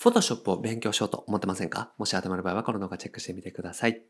フォトショップを勉強しようと思ってませんか？もし当てまる場合はこの動画チェックしてみてください。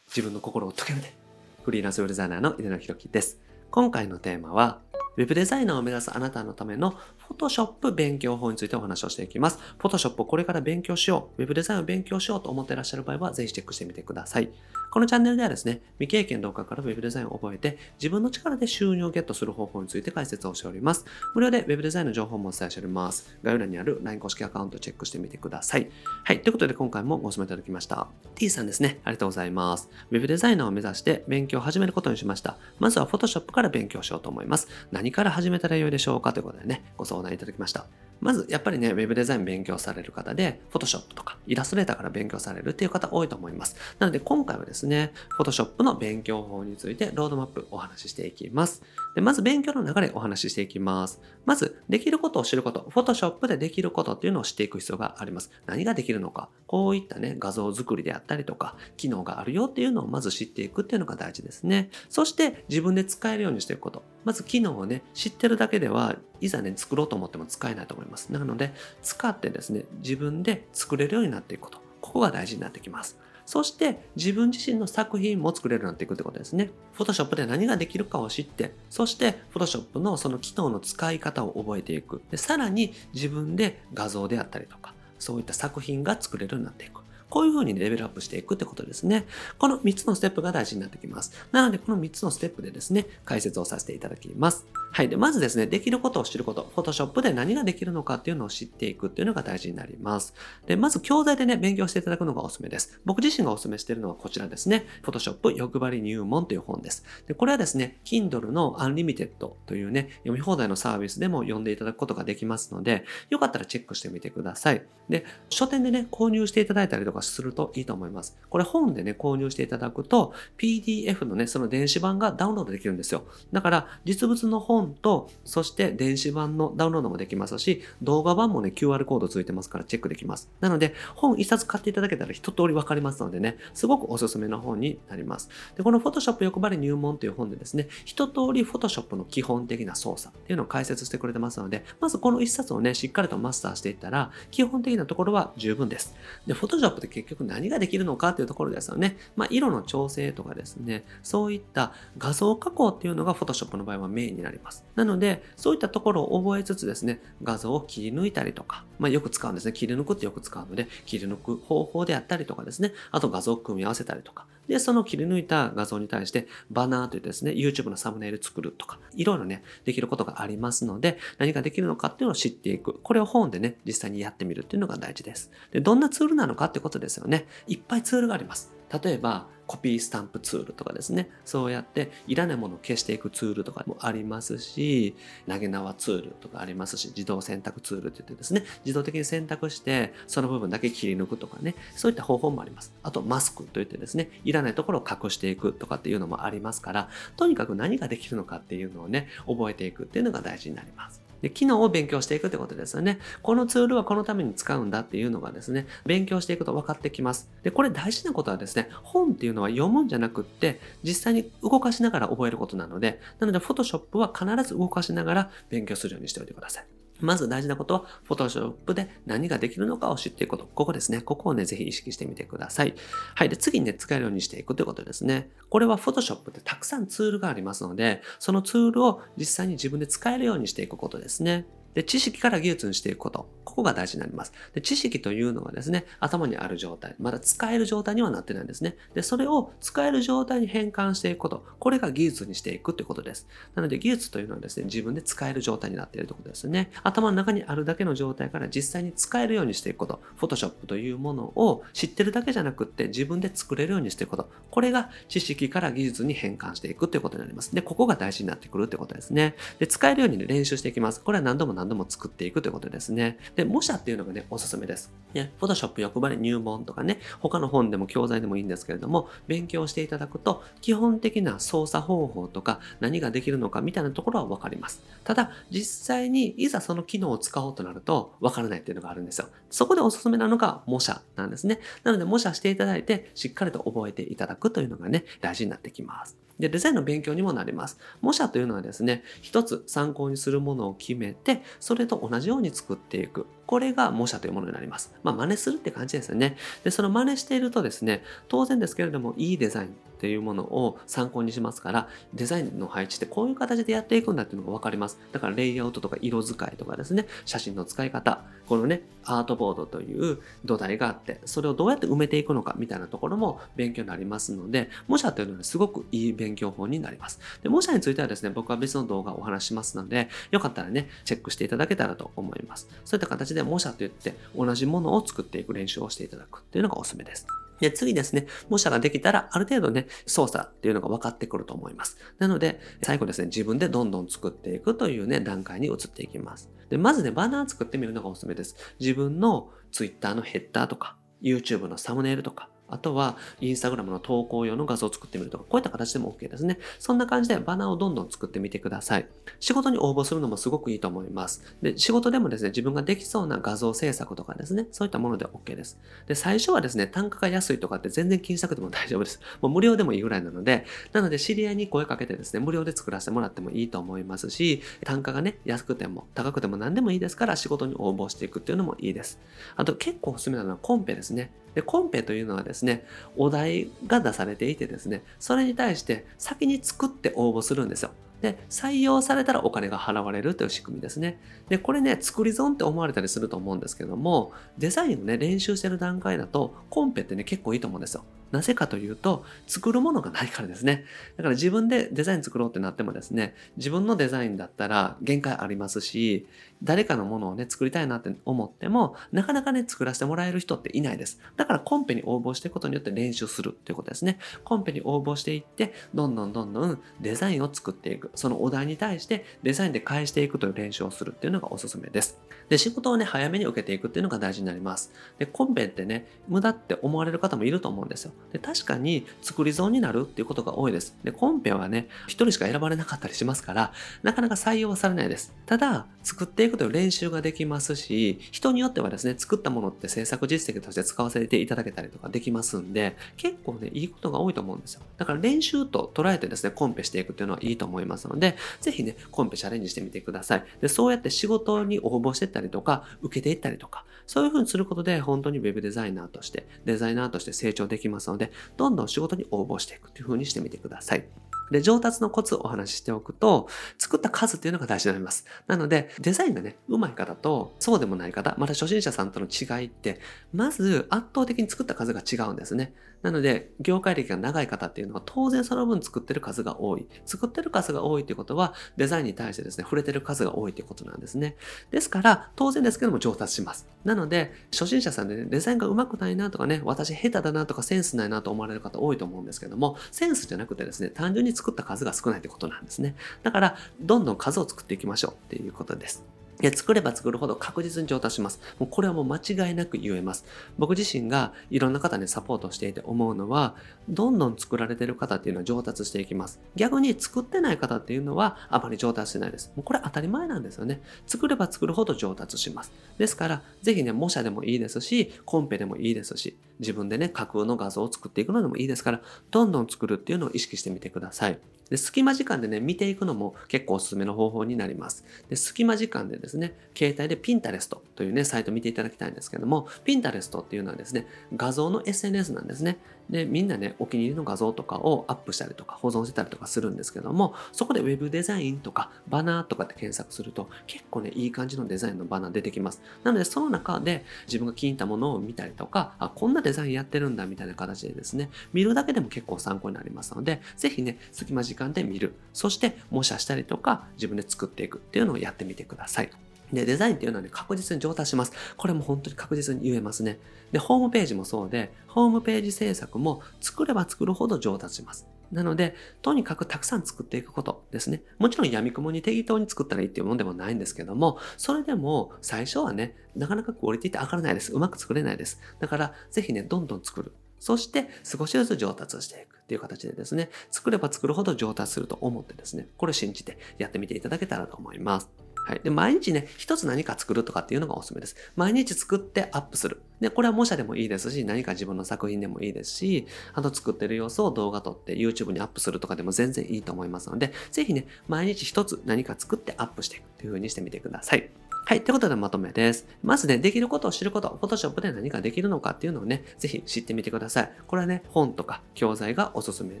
自分の心を解けるね。フリーランスウェブデザイナーの井野博樹です。今回のテーマは、ウェブデザイナーを目指すあなたのための Photoshop 勉強法についてお話をしていきます。Photoshop をこれから勉強しよう、Web デザインを勉強しようと思っていらっしゃる場合は、ぜひチェックしてみてください。このチャンネルではですね、未経験動画から Web デザインを覚えて、自分の力で収入をゲットする方法について解説をしております。無料で Web デザインの情報もお伝えしております。概要欄にある LINE 公式アカウントチェックしてみてください。はい。ということで今回もご質問いただきました。T さんですね。ありがとうございます。Web デザイナーを目指して勉強を始めることにしました。まずは Photoshop から勉強しようと思います。何から始めたらよいでしょうかということでね、ご相談いただきました。まず、やっぱりね、Web デザイン勉強される方で、Photoshop とかイラストレーターから勉強されるっていう方多いと思います。なので、今回はですね、Photoshop の勉強法についてロードマップお話ししていきます。で、まず勉強の流れお話ししていきます。まず、できることを知ること、Photoshop でできることっていうのを知っていく必要があります。何ができるのか、こういったね、画像作りであったりとか、機能があるよっていうのをまず知っていくっていうのが大事ですね。そして、自分で使えるようにしていくこと。まず機能をね、知ってるだけでは、いざね、作ろうと思っても使えないと思います。なので、使ってですね、自分で作れるようになっていくこと。ここが大事になってきます。そして自分自身の作品も作れるようになっていくってことですね。Photoshop で何ができるかを知って、そして Photoshop のその機能の使い方を覚えていく。でさらに自分で画像であったりとか、そういった作品が作れるようになっていく。こういうふうにレベルアップしていくってことですね。この3つのステップが大事になってきます。なので、この3つのステップでですね、解説をさせていただきます。はい。で、まずですね、できることを知ること、Photoshop で何ができるのかっていうのを知っていくっていうのが大事になります。で、まず教材でね、勉強していただくのがおすすめです。僕自身がおすすめしているのはこちらですね、Photoshop 欲張り入門という本です。で、これはですね、Kindle の Unlimited というね、読み放題のサービスでも読んでいただくことができますので、よかったらチェックしてみてください。で、書店でね、購入していただいたりとかするといいと思います。これ本でね、購入していただくと、PDF のね、その電子版がダウンロードできるんですよ。だから、実物の本と、そして電子版のダウンロードもできますし、動画版もね、QR コードついてますからチェックできます。なので、本一冊買っていただけたら一通りわかりますのでね、すごくおすすめの本になります。で、この Photoshop 欲張り入門という本でですね、一通り Photoshop の基本的な操作っていうのを解説してくれてますので、まずこの一冊をね、しっかりとマスターしていったら、基本的なところは十分です。で、Photoshop 結局何ができるのかっていうところですよね。まあ、色の調整とかですね、そういった画像加工っていうのが Photoshop の場合はメインになります。なので、そういったところを覚えつつですね、画像を切り抜いたりとか、まあ、よく使うんですね。切り抜くってよく使うので、切り抜く方法であったりとかですね、あと画像を組み合わせたりとか、で、その切り抜いた画像に対してバナーというですね、YouTube のサムネイル作るとか、いろいろね、できることがありますので、何ができるのかっていうのを知っていく。これを本でね、実際にやってみるっていうのが大事です。で、どんなツールなのかってことですよね。いっぱいツールがあります。例えば、コピースタンプツールとかですね。そうやっていらないものを消していくツールとかもありますし、投げ縄ツールとかありますし、自動選択ツールって言ってですね、自動的に選択して、その部分だけ切り抜くとかね、そういった方法もあります。あと、マスクといってですね、いらないところを隠していくとかっていうのもありますから、とにかく何ができるのかっていうのをね、覚えていくっていうのが大事になります。で機能を勉強していくってことですよね。このツールはこのために使うんだっていうのがですね、勉強していくと分かってきます。で、これ大事なことはですね、本っていうのは読むんじゃなくって、実際に動かしながら覚えることなので、なので、Photoshop は必ず動かしながら勉強するようにしておいてください。まず大事なことは、フォトショップで何ができるのかを知っていくこと。ここですね。ここをね、ぜひ意識してみてください。はい。で、次にね、使えるようにしていくということですね。これは Photoshop ってたくさんツールがありますので、そのツールを実際に自分で使えるようにしていくことですね。で、知識から技術にしていくこと。ここが大事になります。で、知識というのはですね、頭にある状態。まだ使える状態にはなってないんですね。で、それを使える状態に変換していくこと。これが技術にしていくということです。なので、技術というのはですね、自分で使える状態になっているということですね。頭の中にあるだけの状態から実際に使えるようにしていくこと。Photoshop というものを知ってるだけじゃなくって自分で作れるようにしていくこと。これが知識から技術に変換していくということになります。で、ここが大事になってくるということですね。で、使えるように練習していきます。これは何度も何度も度も作っていくということですね。で、模写っていうのがね、おすすめです。ね、Photoshop 欲張り入門とかね、他の本でも教材でもいいんですけれども、勉強していただくと、基本的な操作方法とか何ができるのかみたいなところはわかります。ただ、実際にいざその機能を使おうとなると、わからないっていうのがあるんですよ。そこでおすすめなのが模写なんですね。なので、模写していただいて、しっかりと覚えていただくというのがね、大事になってきます。で、デザインの勉強にもなります。模写というのはですね、一つ参考にするものを決めて、それと同じように作っていく。これが模写というものになります。まあ、真似するって感じですよね。で、その真似しているとですね、当然ですけれども、いいデザインっていうものを参考にしますから、デザインの配置ってこういう形でやっていくんだっていうのが分かります。だから、レイアウトとか色使いとかですね、写真の使い方、このね、アートボードという土台があって、それをどうやって埋めていくのかみたいなところも勉強になりますので、模写というのはすごくいい勉強法になります。で、模写についてはですね、僕は別の動画をお話しますので、よかったらね、チェックしていただけたらと思います。そういった形でで模写といって同じものを作っていく練習をしていただくっていうのがおすすめです。で、次ですね、模写ができたら、ある程度ね、操作っていうのが分かってくると思います。なので、最後ですね、自分でどんどん作っていくというね、段階に移っていきます。で、まずね、バナー作ってみるのがおすすめです。自分の Twitter のヘッダーとか、YouTube のサムネイルとか、あとは、インスタグラムの投稿用の画像を作ってみるとか、こういった形でも OK ですね。そんな感じでバナーをどんどん作ってみてください。仕事に応募するのもすごくいいと思います。で、仕事でもですね、自分ができそうな画像制作とかですね、そういったもので OK です。で、最初はですね、単価が安いとかって全然気にしなくても大丈夫です。もう無料でもいいぐらいなので、なので知り合いに声かけてですね、無料で作らせてもらってもいいと思いますし、単価がね、安くても高くても何でもいいですから、仕事に応募していくっていうのもいいです。あと結構おすすめなのはコンペですね。で、コンペというのはですね、お題が出されていてですね、それに対して先に作って応募するんですよ。で、採用されたらお金が払われるという仕組みですね。で、これね、作り損って思われたりすると思うんですけども、デザインをね、練習してる段階だと、コンペってね、結構いいと思うんですよ。なぜかというと、作るものがないからですね。だから自分でデザイン作ろうってなってもですね、自分のデザインだったら限界ありますし、誰かのものをね、作りたいなって思っても、なかなかね、作らせてもらえる人っていないです。だからコンペに応募していくことによって練習するっていうことですね。コンペに応募していって、どんどんどんどんデザインを作っていく。そのお題に対してデザインで返していくという練習をするっていうのがおすすめです。で、仕事をね、早めに受けていくっていうのが大事になります。で、コンペってね、無駄って思われる方もいると思うんですよ。で、確かに作り損になるっていうことが多いです。で、コンペはね、一人しか選ばれなかったりしますから、なかなか採用はされないです。ただ、作っていくという練習ができますし、人によってはですね、作ったものって制作実績として使わせていただけたりとかできますんで、結構ね、いいことが多いと思うんですよ。だから練習と捉えてですね、コンペしていくっていうのはいいと思いますので、ぜひね、コンペチャレンジしてみてください。で、そうやって仕事に応募してったりとか、受けていったりとか、そういうふうにすることで本当に Web デザイナーとして、デザイナーとして成長できますので、どんどん仕事に応募していくというふうにしてみてください。で、上達のコツをお話ししておくと、作った数っていうのが大事になります。なので、デザインがね、上手い方と、そうでもない方、また初心者さんとの違いって、まず圧倒的に作った数が違うんですね。なので、業界歴が長い方っていうのは当然その分作ってる数が多い。作ってる数が多いっていうことは、デザインに対してですね、触れてる数が多いっていうことなんですね。ですから、当然ですけども上達します。なので、初心者さんでね、デザインが上手くないなとかね、私下手だなとかセンスないなと思われる方多いと思うんですけども、センスじゃなくてですね、単純に作った数が少ないってことなんですね。だから、どんどん数を作っていきましょうっていうことです。で作れば作るほど確実に上達します。もうこれはもう間違いなく言えます。僕自身がいろんな方にサポートしていて思うのは、どんどん作られてる方っていうのは上達していきます。逆に作ってない方っていうのはあまり上達してないです。もうこれ当たり前なんですよね。作れば作るほど上達します。ですから、ぜひね、模写でもいいですし、コンペでもいいですし、自分でね、架空の画像を作っていくのでもいいですから、どんどん作るっていうのを意識してみてください。で、隙間時間でね、見ていくのも結構おすすめの方法になります。で、隙間時間でですね、携帯で Pinterest というね、サイト見ていただきたいんですけども、Pinterest っていうのはですね、画像の SNS なんですね。で、みんなね、お気に入りの画像とかをアップしたりとか保存してたりとかするんですけども、そこで Web デザインとかバナーとかって検索すると、結構ね、いい感じのデザインのバナー出てきます。なので、その中で自分が気に入ったものを見たりとか、あ、こんなデザインやってるんだみたいな形でですね、見るだけでも結構参考になりますので、ぜひね、隙間時間で見る。そして、模写したりとか、自分で作っていくっていうのをやってみてください。で、デザインっていうのはね、確実に上達します。これも本当に確実に言えますね。で、ホームページもそうで、ホームページ制作も作れば作るほど上達します。なので、とにかくたくさん作っていくことですね。もちろん闇雲に適当に作ったらいいっていうものでもないんですけども、それでも最初はね、なかなかクオリティって上がらないです。うまく作れないです。だから、ぜひね、どんどん作る。そして少しずつ上達していくっていう形でですね、作れば作るほど上達すると思ってですね、これ信じてやってみていただけたらと思います。はい。で、毎日ね、一つ何か作るとかっていうのがおすすめです。毎日作ってアップする。で、これは模写でもいいですし、何か自分の作品でもいいですし、あと作ってる様子を動画撮って YouTube にアップするとかでも全然いいと思いますので、ぜひね、毎日一つ何か作ってアップしていくという風にしてみてください。はい。ということでまとめです。まずね、できることを知ること、Photoshop で何ができるのかっていうのをね、ぜひ知ってみてください。これはね、本とか教材がおすすめ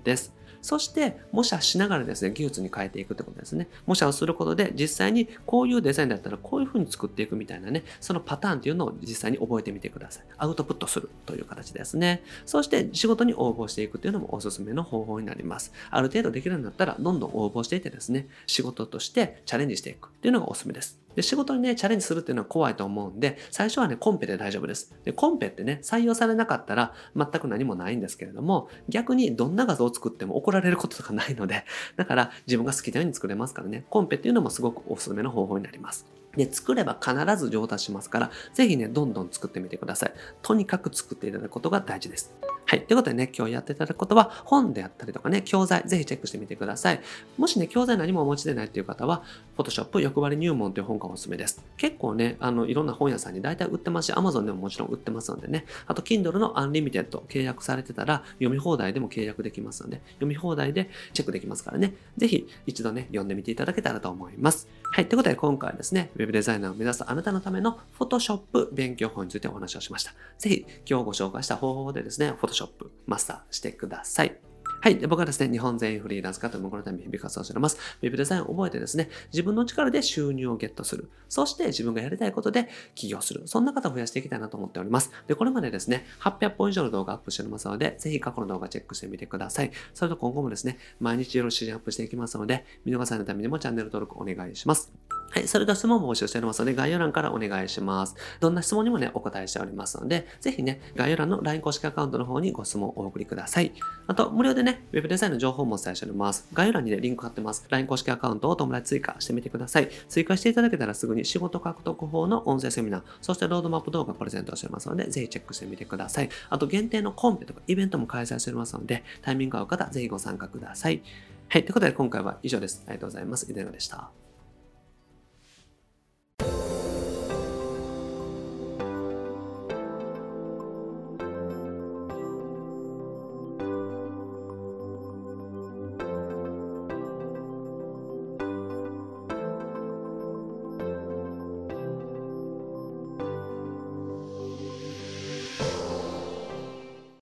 です。そして、模写しながらですね、技術に変えていくってことですね。模写をすることで、実際にこういうデザインだったらこういう風に作っていくみたいなね、そのパターンっていうのを実際に覚えてみてください。アウトプットするという形ですね。そして、仕事に応募していくっていうのもおすすめの方法になります。ある程度できるようになったら、どんどん応募していってですね、仕事としてチャレンジしていくっていうのがおすすめです。で、仕事にね、チャレンジするっていうのは怖いと思うんで、最初はね、コンペで大丈夫です。で、コンペってね、採用されなかったら全く何もないんですけれども、逆にどんな画像を作っても怒られることとかないので、だから自分が好きなように作れますからね、コンペっていうのもすごくおすすめの方法になります。で、作れば必ず上達しますから、ぜひね、どんどん作ってみてください。とにかく作っていただくことが大事です。はい。ということでね、今日やっていただくことは、本であったりとかね、教材、ぜひチェックしてみてください。もしね、教材何もお持ちでないっていう方は、Photoshop 欲張り入門という本がおすすめです。結構ね、あの、いろんな本屋さんに大体売ってますし、Amazon でももちろん売ってますのでね、あと Kindle の Unlimited 契約されてたら、読み放題でも契約できますので、読み放題でチェックできますからね、ぜひ一度ね、読んでみていただけたらと思います。はい。ということで今回はですね、Web デザイナーを目指すあなたのための Photoshop 勉強法についてお話をしました。ぜひ今日ご紹介した方法でですね、Photoshop マスターしてください。はい。で僕はですね、日本全員フリーランス化というこのために日々活動しております。ウェブデザインを覚えてですね、自分の力で収入をゲットする。そして自分がやりたいことで起業する。そんな方を増やしていきたいなと思っております。で、これまでですね、800本以上の動画アップしておりますので、ぜひ過去の動画チェックしてみてください。それと今後もですね、毎日よろしいアップしていきますので、見逃さないためにもチャンネル登録お願いします。はい。それでは質問も募集しておりますので、概要欄からお願いします。どんな質問にもね、お答えしておりますので、ぜひね、概要欄の LINE 公式アカウントの方にご質問をお送りください。あと、無料でね、Web デザインの情報もお伝えしております。概要欄にね、リンク貼ってます。LINE 公式アカウントを友達追加してみてください。追加していただけたらすぐに仕事獲得法の音声セミナー、そしてロードマップ動画プレゼントしておりますので、ぜひチェックしてみてください。あと、限定のコンペとかイベントも開催しておりますので、タイミング合う方、ぜひご参加ください。はい。ということで、今回は以上です。ありがとうございます。井出でした。